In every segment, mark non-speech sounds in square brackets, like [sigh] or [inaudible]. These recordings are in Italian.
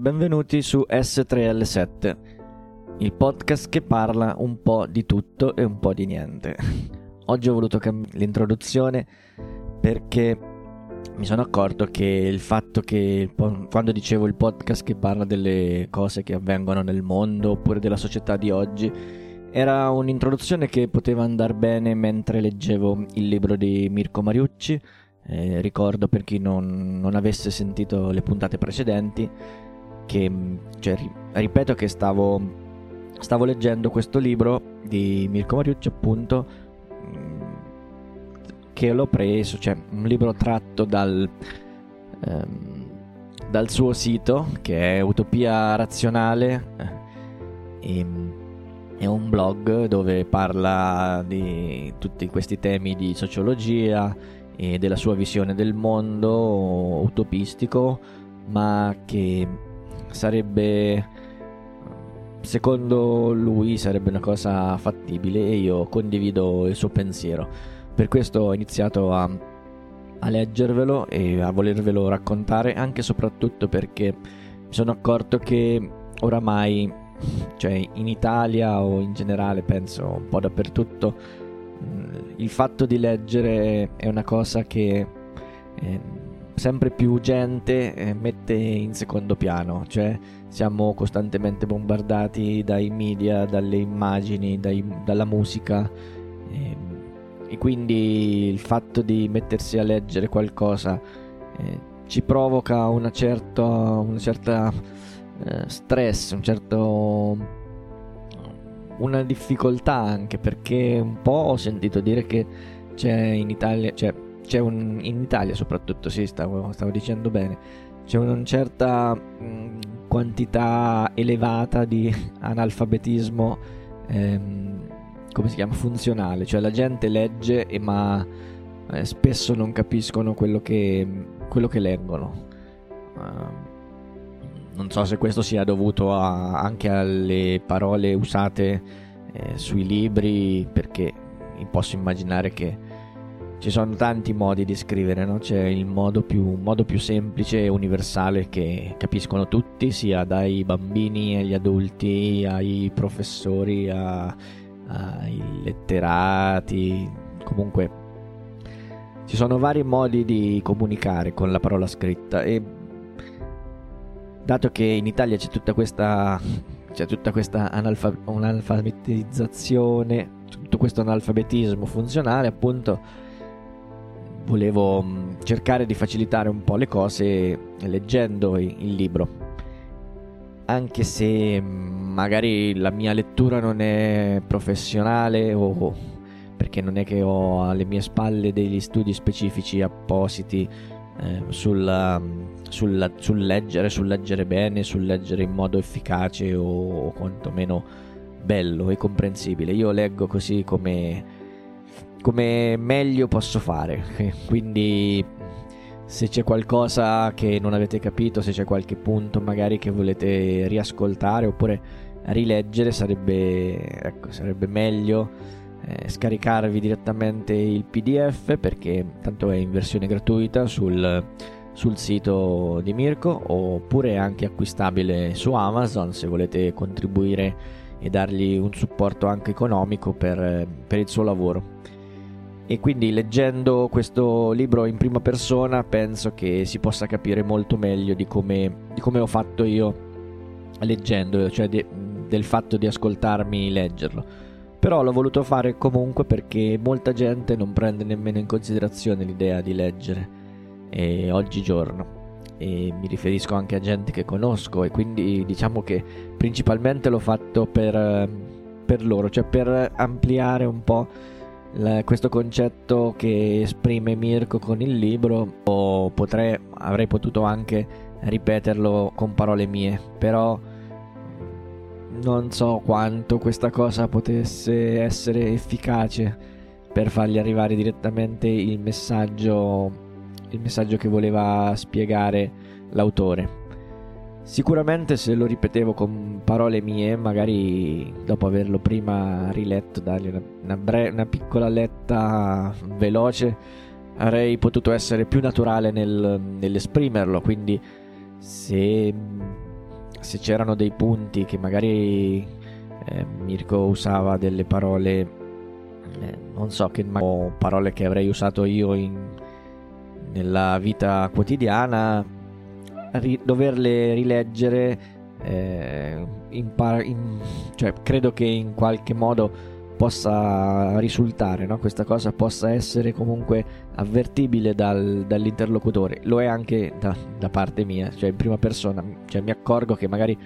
benvenuti su S3L7, il podcast che parla un po' di tutto e un po' di niente. [laughs] Oggi ho voluto cambiare l'introduzione perché mi sono accorto che il fatto che quando dicevo il podcast che parla delle cose che avvengono nel mondo oppure della società di oggi era un'introduzione che poteva andare bene mentre leggevo il libro di Mirko Mariucci. Eh, ricordo per chi non, non avesse sentito le puntate precedenti che cioè, ripeto che stavo, stavo leggendo questo libro di Mirko Mariucci appunto mm, che l'ho preso, cioè un libro tratto dal, ehm, dal suo sito che è Utopia Razionale e, è un blog dove parla di tutti questi temi di sociologia e della sua visione del mondo utopistico ma che sarebbe secondo lui sarebbe una cosa fattibile e io condivido il suo pensiero. Per questo ho iniziato a, a leggervelo e a volervelo raccontare anche e soprattutto perché mi sono accorto che oramai cioè in Italia o in generale penso un po' dappertutto il fatto di leggere è una cosa che eh, sempre più gente eh, mette in secondo piano, cioè siamo costantemente bombardati dai media, dalle immagini, dai, dalla musica eh, e quindi il fatto di mettersi a leggere qualcosa eh, ci provoca una certa, una certa eh, stress, un certo una difficoltà anche perché un po' ho sentito dire che c'è in Italia, cioè c'è un, in Italia soprattutto, sì, stavo, stavo dicendo bene, c'è una certa mh, quantità elevata di [laughs] analfabetismo, ehm, come si chiama, funzionale, cioè la gente legge e ma eh, spesso non capiscono quello che, quello che leggono. Uh, non so se questo sia dovuto a, anche alle parole usate eh, sui libri, perché posso immaginare che ci sono tanti modi di scrivere, no? c'è il modo più, modo più, semplice e universale che capiscono tutti, sia dai bambini agli adulti, ai professori, a, ai letterati, comunque ci sono vari modi di comunicare con la parola scritta e dato che in Italia c'è tutta questa, c'è tutta questa analfa- analfabetizzazione, tutto questo analfabetismo funzionale appunto volevo mm, cercare di facilitare un po' le cose leggendo il libro. Anche se mm, magari la mia lettura non è professionale o perché non è che ho alle mie spalle degli studi specifici appositi eh, sul, mm, sul, sul, leggere, sul leggere bene, sul leggere in modo efficace o, o quantomeno bello e comprensibile. Io leggo così come come meglio posso fare. [laughs] Quindi se c'è qualcosa che non avete capito, se c'è qualche punto magari che volete riascoltare oppure rileggere, sarebbe, ecco, sarebbe meglio eh, scaricarvi direttamente il PDF perché tanto è in versione gratuita sul, sul sito di Mirko oppure è anche acquistabile su Amazon se volete contribuire e dargli un supporto anche economico per, per il suo lavoro e quindi leggendo questo libro in prima persona penso che si possa capire molto meglio di come, di come ho fatto io leggendo, cioè di, del fatto di ascoltarmi leggerlo. Però l'ho voluto fare comunque perché molta gente non prende nemmeno in considerazione l'idea di leggere eh, oggigiorno. E mi riferisco anche a gente che conosco e quindi diciamo che principalmente l'ho fatto per, per loro, cioè per ampliare un po' la, questo concetto che esprime Mirko con il libro o potrei, avrei potuto anche ripeterlo con parole mie però non so quanto questa cosa potesse essere efficace per fargli arrivare direttamente il messaggio il messaggio che voleva spiegare l'autore Sicuramente se lo ripetevo con parole mie, magari dopo averlo prima riletto, dargli una, una, bre- una piccola letta veloce, avrei potuto essere più naturale nel, nell'esprimerlo. Quindi se se c'erano dei punti che magari eh, Mirko usava delle parole, eh, non so, che o parole che avrei usato io in, nella vita quotidiana, ri- doverle rileggere, eh, impar- in, cioè, credo che in qualche modo possa risultare, no? questa cosa possa essere comunque avvertibile dal, dall'interlocutore, lo è anche da, da, parte mia, cioè in prima persona, cioè mi accorgo che magari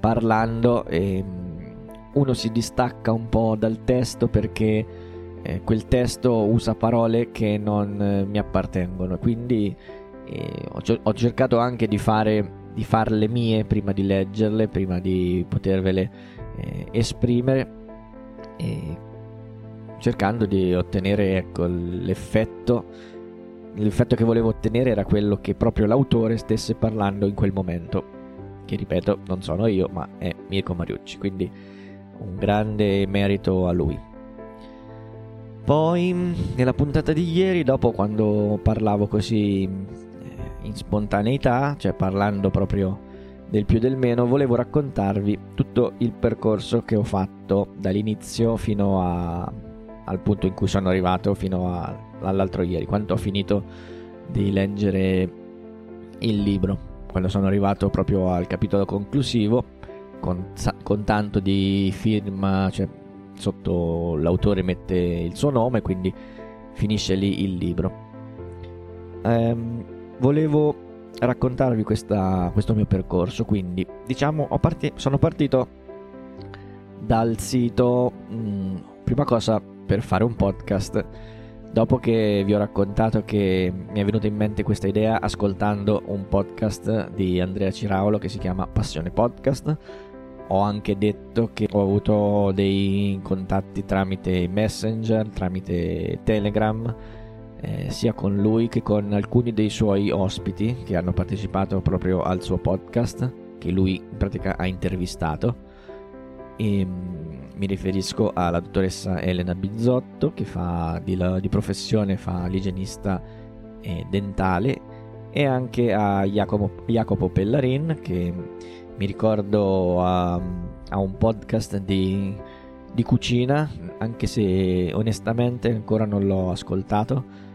parlando eh, uno si distacca un po' dal testo perché eh, quel testo usa parole che non eh, mi appartengono, quindi ho, ho, cercato anche di, fare, di farle mie prima di leggerle, prima di potervele eh, esprimere cercando di ottenere ecco, l'effetto l'effetto che volevo ottenere era quello che proprio l'autore stesse parlando in quel momento che ripeto non sono io ma è Mirko Mariucci quindi un grande merito a lui. Poi nella puntata di ieri dopo quando parlavo così in spontaneità cioè parlando proprio del più del meno, volevo raccontarvi tutto il percorso che ho fatto dall'inizio fino a, al punto in cui sono arrivato, fino a, all'altro ieri, quando ho finito di leggere il libro, quando sono arrivato proprio al capitolo conclusivo, con, con tanto di firma, cioè sotto l'autore mette il suo nome, quindi finisce lì il libro. Ehm, volevo raccontarvi questa, questo mio percorso. Quindi, diciamo, parti- sono partito dal sito, mh, mm, prima cosa per fare un podcast. Dopo che vi ho raccontato che mi è venuta in mente questa idea ascoltando un podcast di Andrea Ciraulo che si chiama Passione Podcast, ho anche detto che ho avuto dei contatti tramite Messenger, tramite Telegram eh, sia con lui che con alcuni dei suoi ospiti che hanno partecipato proprio al suo podcast che lui in pratica ha intervistato. E mm, mi riferisco alla dottoressa Elena Bizzotto che fa di, di professione fa l'igienista eh, dentale e anche a Jacopo, Jacopo Pellarin che mi ricordo ha, ha un podcast di, di cucina anche se onestamente ancora non l'ho ascoltato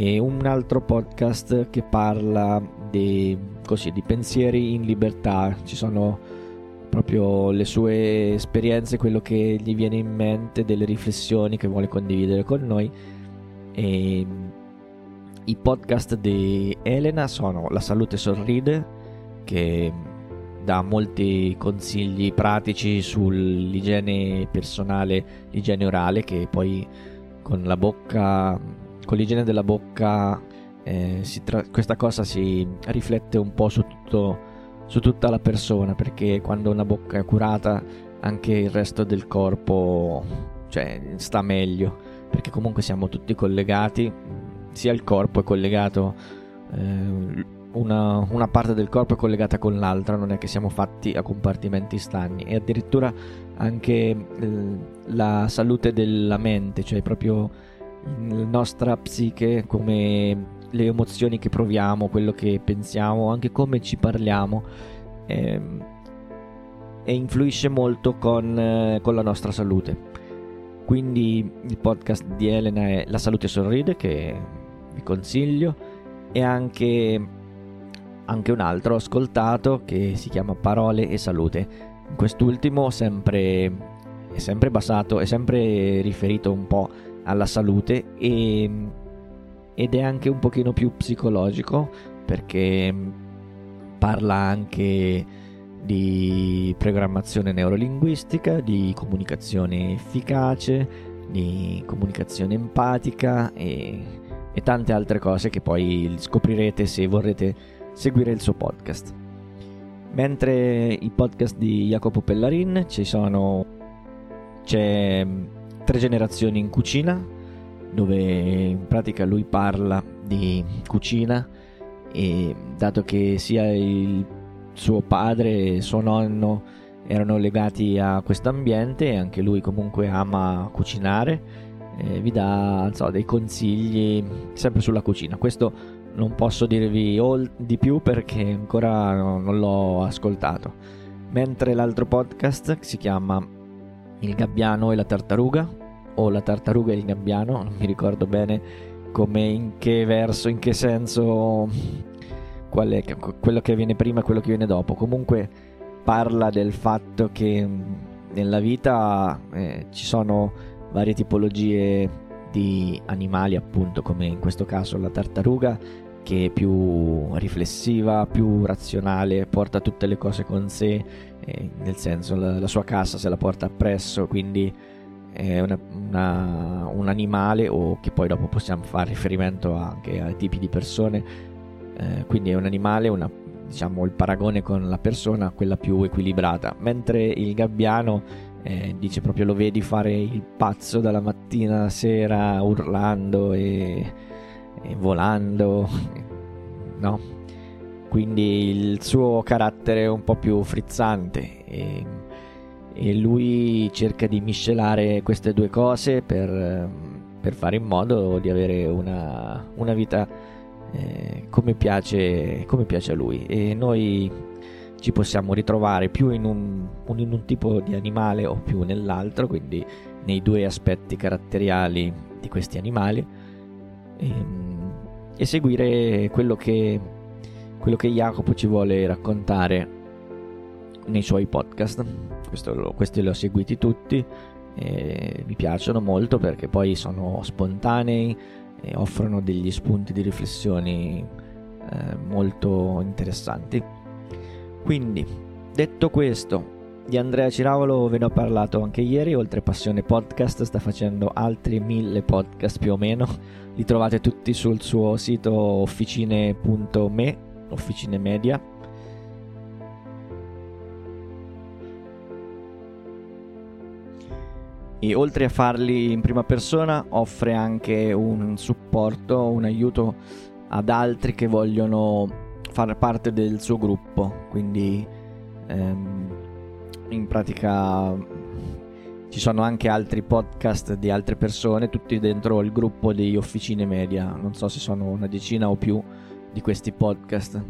e un altro podcast che parla di, così, di pensieri in libertà. Ci sono proprio le sue esperienze, quello che gli viene in mente, delle riflessioni che vuole condividere con noi. E i podcast di Elena sono La salute sorride, che dà molti consigli pratici sull'igiene personale, l'igiene orale, che poi con la bocca con l'igiene della bocca eh, tra- questa cosa si riflette un po' su, tutto, su tutta la persona perché quando una bocca è curata anche il resto del corpo cioè, sta meglio perché comunque siamo tutti collegati sia il corpo è collegato eh, una, una, parte del corpo è collegata con l'altra non è che siamo fatti a compartimenti stagni. E addirittura anche eh, la salute della mente cioè proprio la nostra psiche, come le emozioni che proviamo, quello che pensiamo, anche come ci parliamo. Ehm, e influisce molto con, eh, con, la nostra salute. Quindi il podcast di Elena è La salute sorride che vi consiglio e anche, anche un altro ascoltato che si chiama Parole e Salute. Quest'ultimo sempre, è sempre basato, è sempre riferito un po' alla salute e, ed è anche un pochino più psicologico perché parla anche di programmazione neurolinguistica, di comunicazione efficace, di comunicazione empatica e, e tante altre cose che poi scoprirete se vorrete seguire il suo podcast. Mentre i podcast di Jacopo Pellarin ci sono c'è tre generazioni in cucina, dove in pratica lui parla di cucina e dato che sia il suo padre e suo nonno erano legati a questo ambiente e anche lui comunque ama cucinare, eh, vi dà so, dei consigli sempre sulla cucina. Questo non posso dirvi di più perché ancora non l'ho ascoltato mentre l'altro podcast si chiama Il gabbiano e la tartaruga o la tartaruga e il gabbiano, non mi ricordo bene come in che verso, in che senso qual è quello che viene prima e quello che viene dopo. Comunque parla del fatto che mm, nella vita eh, ci sono varie tipologie di animali, appunto, come in questo caso la tartaruga, che è più riflessiva, più razionale, porta tutte le cose con sé, eh, nel senso la, la, sua casa se la porta appresso, quindi è una, una, un animale o che poi dopo possiamo fare riferimento anche a tipi di persone, eh, quindi è un animale, una, diciamo il paragone con la persona, quella più equilibrata, mentre il gabbiano eh, dice proprio lo vedi fare il pazzo dalla mattina alla sera urlando e volando, [laughs] no? Quindi il suo carattere è un po' più frizzante e, e lui cerca di miscelare queste due cose per, per fare in modo di avere una, una vita eh, come, piace, come piace a lui. E noi ci possiamo ritrovare più in un, in un tipo di animale o più nell'altro, quindi nei due aspetti caratteriali di questi animali, e, ehm, e seguire quello che, quello che Jacopo ci vuole raccontare nei suoi podcast. Questo, questi li ho seguiti tutti, mi piacciono molto perché poi sono spontanei e offrono degli spunti di riflessioni eh, molto interessanti. Quindi, detto questo, di Andrea Ciravolo ve ne ho parlato anche ieri, oltre Passione Podcast sta facendo altri mille podcast più o meno, li trovate tutti sul suo sito officine.me, officine media. E oltre a farli in prima persona offre anche un supporto, un aiuto ad altri che vogliono far parte del suo gruppo, quindi ehm, in pratica ci sono anche altri podcast di altre persone, tutti dentro il gruppo di Officine Media, non so se sono una decina o più di questi podcast.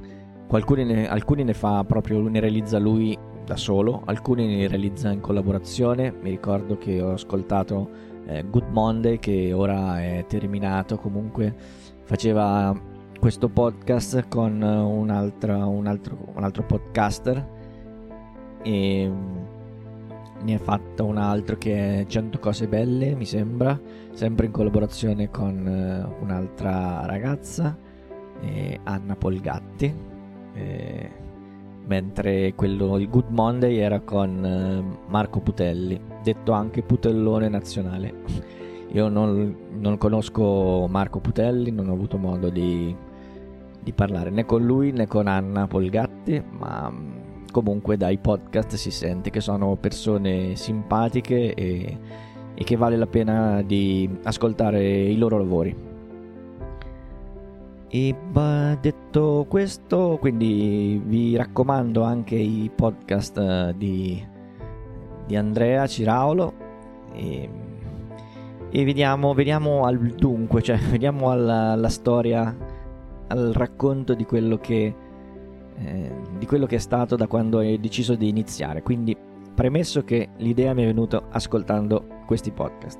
Ne, alcuni ne fa proprio, ne realizza lui da solo, alcuni ne realizza in collaborazione. Mi ricordo che ho ascoltato eh, Good Monday che ora è terminato, comunque faceva questo podcast con un altro, un altro, un altro podcaster e ne ha fatto un altro che è 100 cose belle mi sembra sempre in collaborazione con uh, un'altra ragazza eh, Anna Polgatti. Eh, mentre quello il Good Monday era con uh, Marco Putelli detto anche Putellone nazionale. [laughs] Io non, non conosco Marco Putelli non ho avuto modo di di parlare né con lui né con Anna Polgatti, ma mm, comunque dai podcast si sente che sono persone simpatiche e, e che vale la pena di ascoltare i loro lavori. E bah, detto questo, quindi vi raccomando anche i podcast eh, di, di Andrea Ciraolo e, e vediamo, vediamo, al dunque, cioè [laughs] vediamo alla, alla storia al racconto di quello che, eh, di quello che è stato da quando hai deciso di iniziare. Quindi, premesso che l'idea mi è venuta ascoltando questi podcast,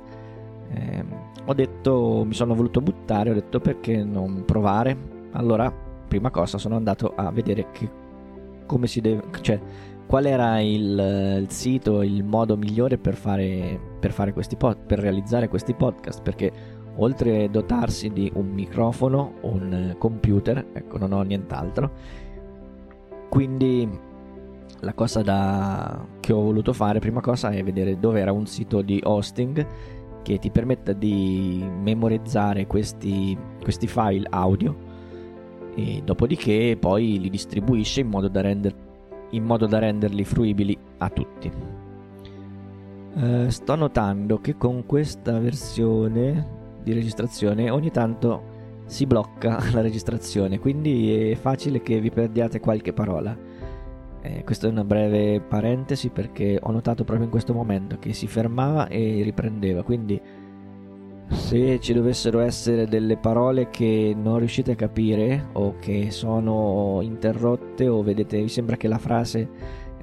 eh, ho detto, mi sono voluto buttare, ho detto perché non provare. Allora, prima cosa, sono andato a vedere che, come si deve, cioè, qual era il, il, sito, il modo migliore per fare, per fare questi pod, per realizzare questi podcast, perché oltre a dotarsi di un microfono, un computer, ecco non ho nient'altro. Quindi la cosa da... che ho voluto fare, prima cosa, è vedere dove era un sito di hosting che ti permetta di memorizzare questi, questi file audio e dopodiché poi li distribuisce in modo da, render, in modo da renderli fruibili a tutti. Uh, sto notando che con questa versione di registrazione ogni tanto si blocca [laughs] la registrazione, quindi è facile che vi perdiate qualche parola. Eh, questa è una breve parentesi perché ho notato proprio in questo momento che si fermava e riprendeva, quindi se ci dovessero essere delle parole che non riuscite a capire o che sono interrotte o vedete vi sembra che la frase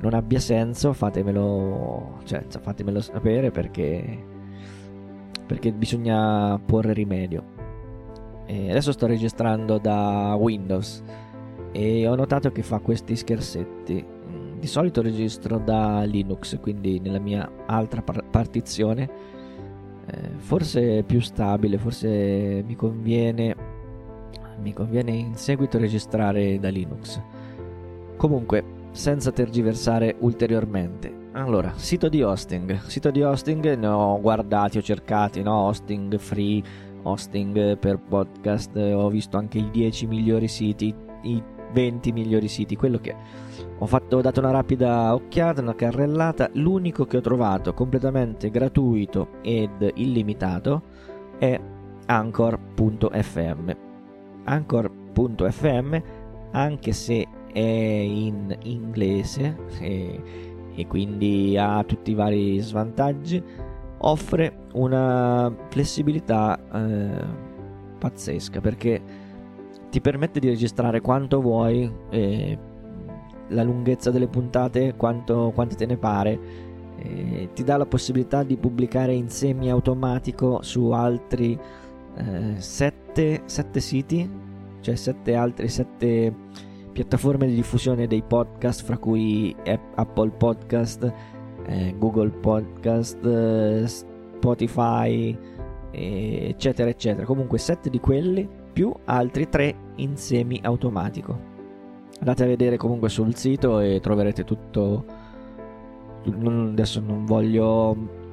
non abbia senso fatemelo, cioè, fatemelo sapere perché, perché bisogna porre rimedio. E adesso sto registrando da Windows e ho notato che fa questi scherzetti. Mm, di solito registro da Linux, quindi nella mia altra par- partizione. Eh, forse è più stabile, forse mi conviene mi conviene in seguito registrare da Linux. Comunque, senza tergiversare ulteriormente. Allora, sito di hosting. Sito di hosting ne ho guardati, ho cercati, no? Hosting free, hosting per podcast, ho visto anche i 10 migliori siti, i 20 migliori siti, quello che ho fatto ho dato una rapida occhiata, una carrellata, l'unico che ho trovato completamente gratuito ed illimitato è anchor.fm. Anchor.fm anche se è in inglese e, e quindi ha tutti i vari svantaggi offre una flessibilità eh, pazzesca perché ti permette di registrare quanto vuoi, eh, la lunghezza delle puntate, quanto, quante te ne pare, eh, ti dà la possibilità di pubblicare in semi automatico su altri 7 eh, siti, cioè 7 altri 7 piattaforme di diffusione dei podcast, fra cui Apple Podcast, eh, Google Podcast, eh, Spotify, eh, eccetera, eccetera. Comunque 7 di quelli più altri 3 in semi automatico. Andate a vedere comunque sul sito e troverete tutto. Adesso non voglio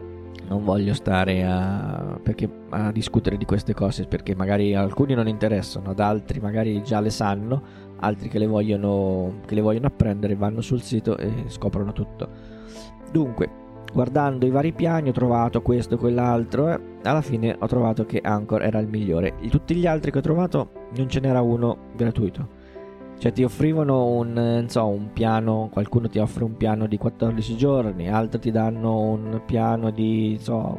non voglio stare a, perché, a, discutere di queste cose perché magari alcuni non interessano, ad altri magari già le sanno, altri che le vogliono, che le vogliono apprendere vanno sul sito e scoprono tutto. Dunque, guardando i vari piani ho trovato questo e quell'altro e alla fine ho trovato che Anchor era il migliore. Tutti gli altri che ho trovato non ce n'era uno gratuito. Cioè ti offrivano un, so, un piano, qualcuno ti offre un piano di 14 giorni, altri ti danno un piano di so,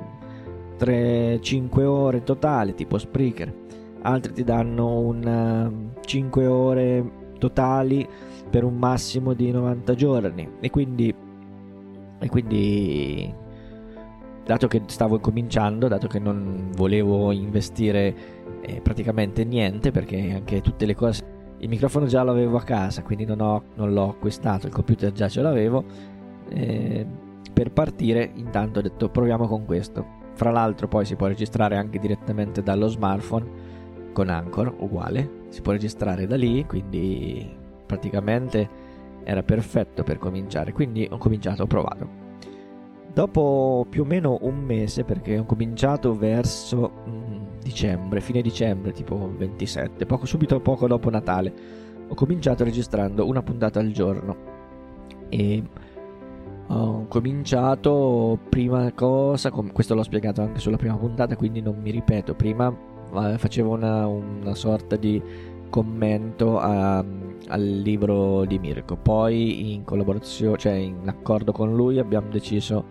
3-5 ore totali, tipo Spreaker, altri ti danno un 5 ore totali per un massimo di 90 giorni e quindi e quindi, dato che stavo cominciando, dato che non volevo investire eh, praticamente niente, perché anche tutte le cose, il microfono già l'avevo a casa, quindi non, ho, non l'ho acquistato, il computer già ce l'avevo, eh, per partire intanto ho detto proviamo con questo. Fra l'altro poi si può registrare anche direttamente dallo smartphone con Anchor, uguale, si può registrare da lì, quindi praticamente era perfetto per cominciare, quindi ho cominciato, ho provato. Dopo più o meno un mese, perché ho cominciato verso mm, dicembre, fine dicembre, tipo 27, poco, subito poco dopo Natale, ho cominciato registrando una puntata al giorno. E ho cominciato prima cosa, questo l'ho spiegato anche sulla prima puntata, quindi non mi ripeto, prima eh, facevo una, una sorta di commento a, al libro di Mirko. Poi in collaborazione, cioè in accordo con lui abbiamo deciso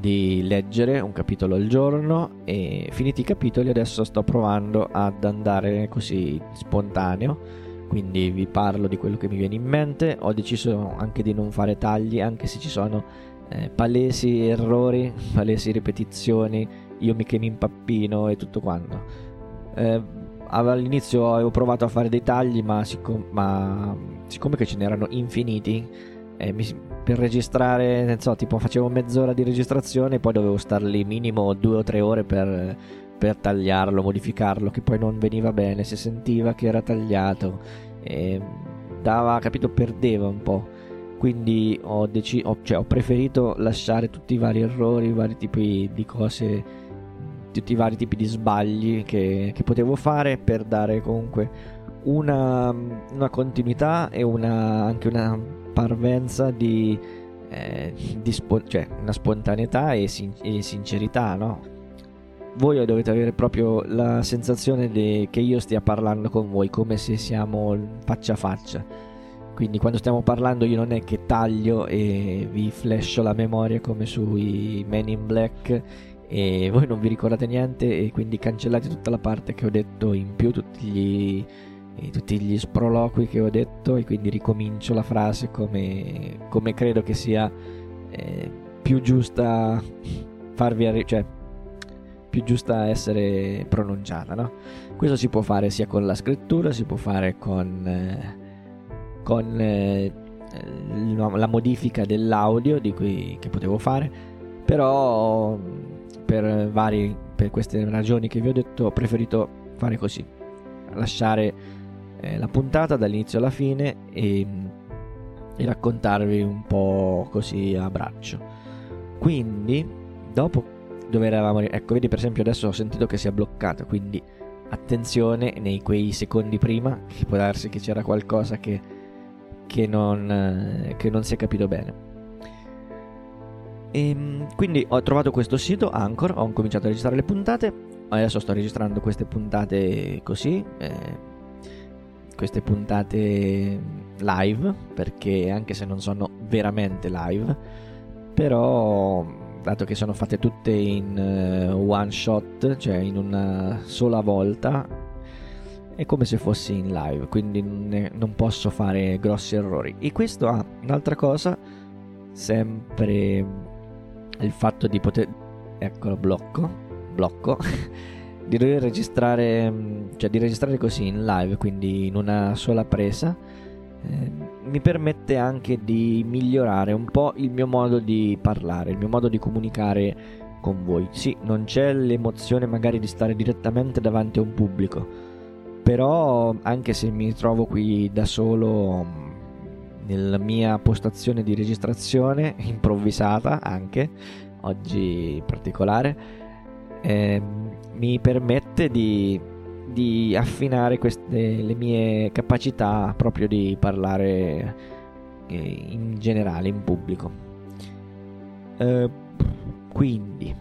di leggere un capitolo al giorno e finiti i capitoli adesso sto provando ad andare così spontaneo. Quindi vi parlo di quello che mi viene in mente. Ho deciso anche di non fare tagli anche se ci sono eh, palesi errori palesi ripetizioni io mi che mi impappino e tutto quanto. Eh, all'inizio avevo provato a fare dei tagli, ma, siccome, ma siccome ce n'erano infiniti, eh, mi, per registrare, so, tipo facevo mezz'ora di registrazione e poi dovevo star lì minimo due o tre ore per, per tagliarlo, modificarlo, che poi non veniva bene, si sentiva che era tagliato, e dava, capito, perdeva un po'. Quindi ho, dec- ho, cioè, ho preferito lasciare tutti i vari errori, i vari tipi di cose tutti i vari tipi di sbagli che, che potevo fare per dare comunque una, una continuità e una, anche una parvenza di, eh, di spo- cioè una spontaneità e, sin- e sincerità, no? Voi dovete avere proprio la sensazione de- che io stia parlando con voi come se siamo faccia a faccia. Quindi quando stiamo parlando io non è che taglio e vi flasho la memoria come sui Men in Black e [laughs] voi non vi ricordate niente e quindi cancellate tutta la parte che ho detto in più, tutti gli, tutti gli sproloqui che ho detto e quindi ricomincio la frase come, come credo che sia eh, più giusta farvi arrivare, cioè più giusta essere pronunciata, no? Questo si può fare sia con la scrittura, si può fare con, eh, con eh, la modifica dell'audio di cui, che potevo fare, però per, vari, per queste ragioni che vi ho detto ho preferito fare così, lasciare eh, la puntata dall'inizio alla fine e, e raccontarvi un po' così a braccio. Quindi, dopo dove eravamo, ecco, vedi per esempio adesso ho sentito che si è bloccata, quindi attenzione nei quei secondi prima, che può darsi che c'era qualcosa che, che, non, che non si è capito bene. E, ehm, quindi ho trovato questo sito Anchor, ho cominciato a registrare le puntate, adesso sto registrando queste puntate così, eh, queste puntate live, perché anche se non sono veramente live, però dato che sono fatte tutte in uh, one shot, cioè in una sola volta, è come se fossi in live, quindi non posso fare grossi errori. E questo ha un'altra cosa, sempre il fatto di poter... Eccolo, blocco, blocco, [laughs] di dover registrare, cioè di registrare così in live, quindi in una sola presa eh, mi permette anche di migliorare un po' il mio modo di parlare, il mio modo di comunicare con voi. Sì, non c'è l'emozione magari di stare direttamente davanti a un pubblico, però anche se mi trovo qui da solo mm, nella mia postazione di registrazione, [laughs] improvvisata anche, oggi in particolare, eh, mi permette di di affinare queste, le mie capacità proprio di parlare eh, in generale, in pubblico. Eh, quindi,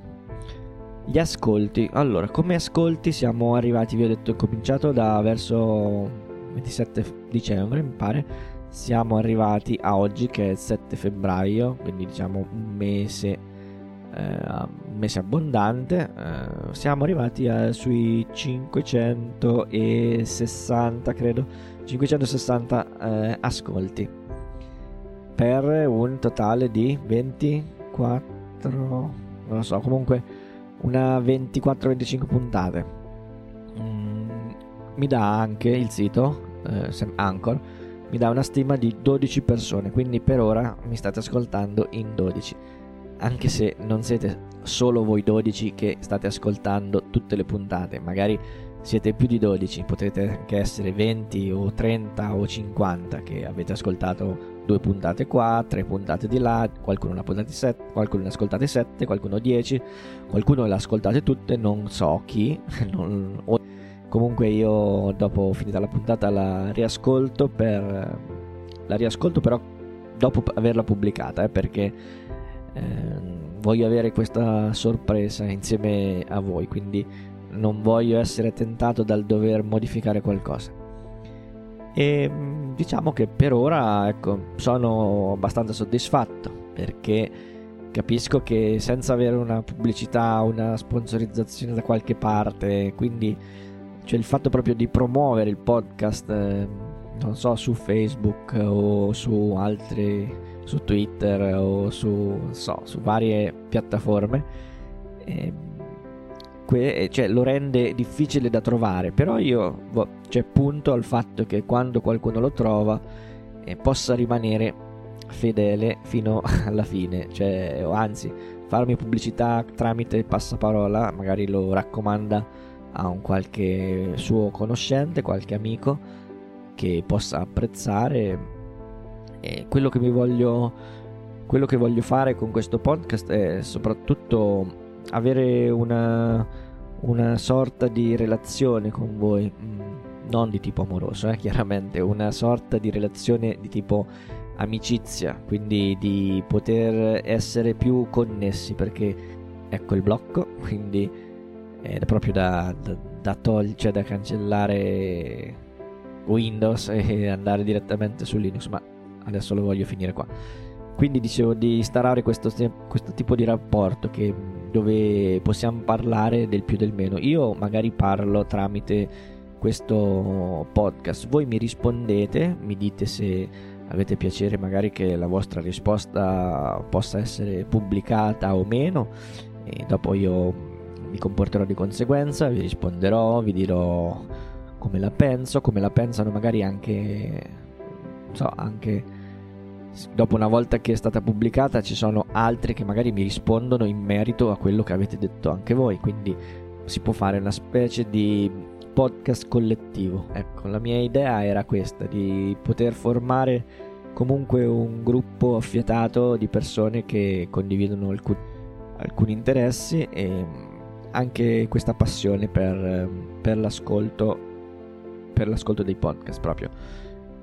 gli ascolti. Allora, come ascolti siamo arrivati, vi ho detto, ho cominciato da verso 27 dicembre, mi pare. Siamo arrivati a oggi che è il 7 febbraio, quindi diciamo un mese eh, un mese abbondante, eh, siamo arrivati a, sui 560, credo, 560 eh, ascolti per un totale di 24, non lo so, comunque una 24-25 puntate. Mm, mi dà anche il sito, eh, Anchor, mi dà una stima di 12 persone, quindi per ora mi state ascoltando in 12 anche se non siete solo voi 12 che state ascoltando tutte le puntate, magari siete più di 12, potrete anche essere 20 o 30 o 50 che avete ascoltato due puntate qua, tre puntate di là, qualcuno ne ascoltate 7, qualcuno ne ascoltate 7, qualcuno 10, qualcuno le ascoltate tutte, non so chi, [laughs] non, o, comunque io dopo finita la puntata la riascolto per la riascolto però dopo averla pubblicata, eh, perché Ehm, voglio avere questa sorpresa insieme a voi, quindi non voglio essere tentato dal dover modificare qualcosa. E mm, diciamo che per ora ecco, sono abbastanza soddisfatto perché capisco che senza avere una pubblicità, una sponsorizzazione da qualche parte, quindi cioè il fatto proprio di promuovere il podcast, eh, non so, su Facebook o su altri su Twitter o su, so, su varie piattaforme, eh, que- cioè, lo rende difficile da trovare, però io cioè, punto al fatto che quando qualcuno lo trova eh, possa rimanere fedele fino [laughs] alla fine, cioè, anzi farmi pubblicità tramite passaparola, magari lo raccomanda a un qualche suo conoscente, qualche amico che possa apprezzare. E quello che mi voglio quello che voglio fare con questo podcast è soprattutto avere una, una sorta di relazione con voi, mm, non di tipo amoroso, eh, chiaramente, una sorta di relazione di tipo amicizia, quindi di poter essere più connessi, perché ecco il blocco, quindi è proprio da, da, da togliere, cioè da cancellare Windows [laughs] e andare direttamente su Linux, ma adesso lo voglio finire qua. Quindi dicevo di instaurare questo, questo tipo di rapporto che, dove possiamo parlare del più del meno. Io magari parlo tramite questo podcast. Voi mi rispondete, mi dite se avete piacere magari che la vostra risposta possa essere pubblicata o meno e dopo io mi comporterò di conseguenza, vi risponderò, vi dirò come la penso, come la pensano magari anche, so, anche dopo una volta che è stata pubblicata ci sono altri che magari mi rispondono in merito a quello che avete detto anche voi, quindi si può fare una specie di podcast collettivo. Ecco, la mia idea era questa, di poter formare comunque un gruppo affiatato di persone che condividono alcuni, alcuni interessi e anche questa passione per, per, l'ascolto, per l'ascolto dei podcast proprio.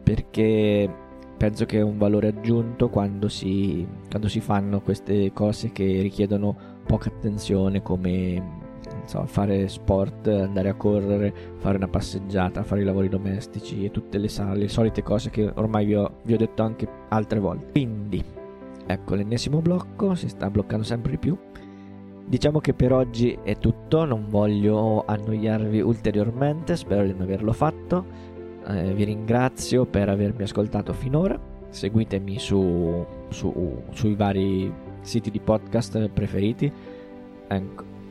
Perché penso che è un valore aggiunto quando si, quando si fanno queste cose che richiedono poca attenzione come so, fare sport, andare a correre, fare una passeggiata, fare i lavori domestici e tutte le, le solite cose che ormai vi ho, vi ho detto anche altre volte. Quindi, ecco l'ennesimo blocco, si sta bloccando sempre di più. Diciamo che per oggi è tutto, non voglio annoiarvi ulteriormente, spero di non averlo fatto eh, vi ringrazio per avermi ascoltato finora. Seguitemi su, su, sui vari siti di podcast preferiti: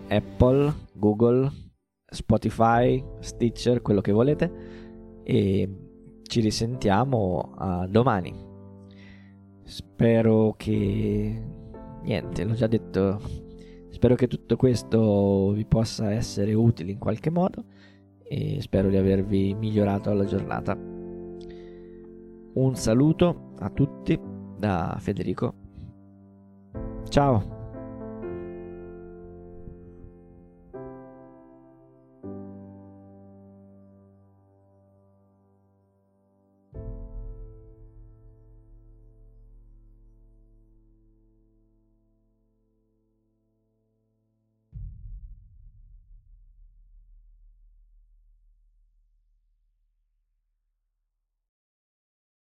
Apple, Google, Spotify, Stitcher, quello che volete. E ci risentiamo a domani. Spero che niente, l'ho già detto. Spero che tutto questo vi possa essere utile in qualche modo e spero di avervi migliorato la giornata. Un saluto a tutti da Federico. Ciao!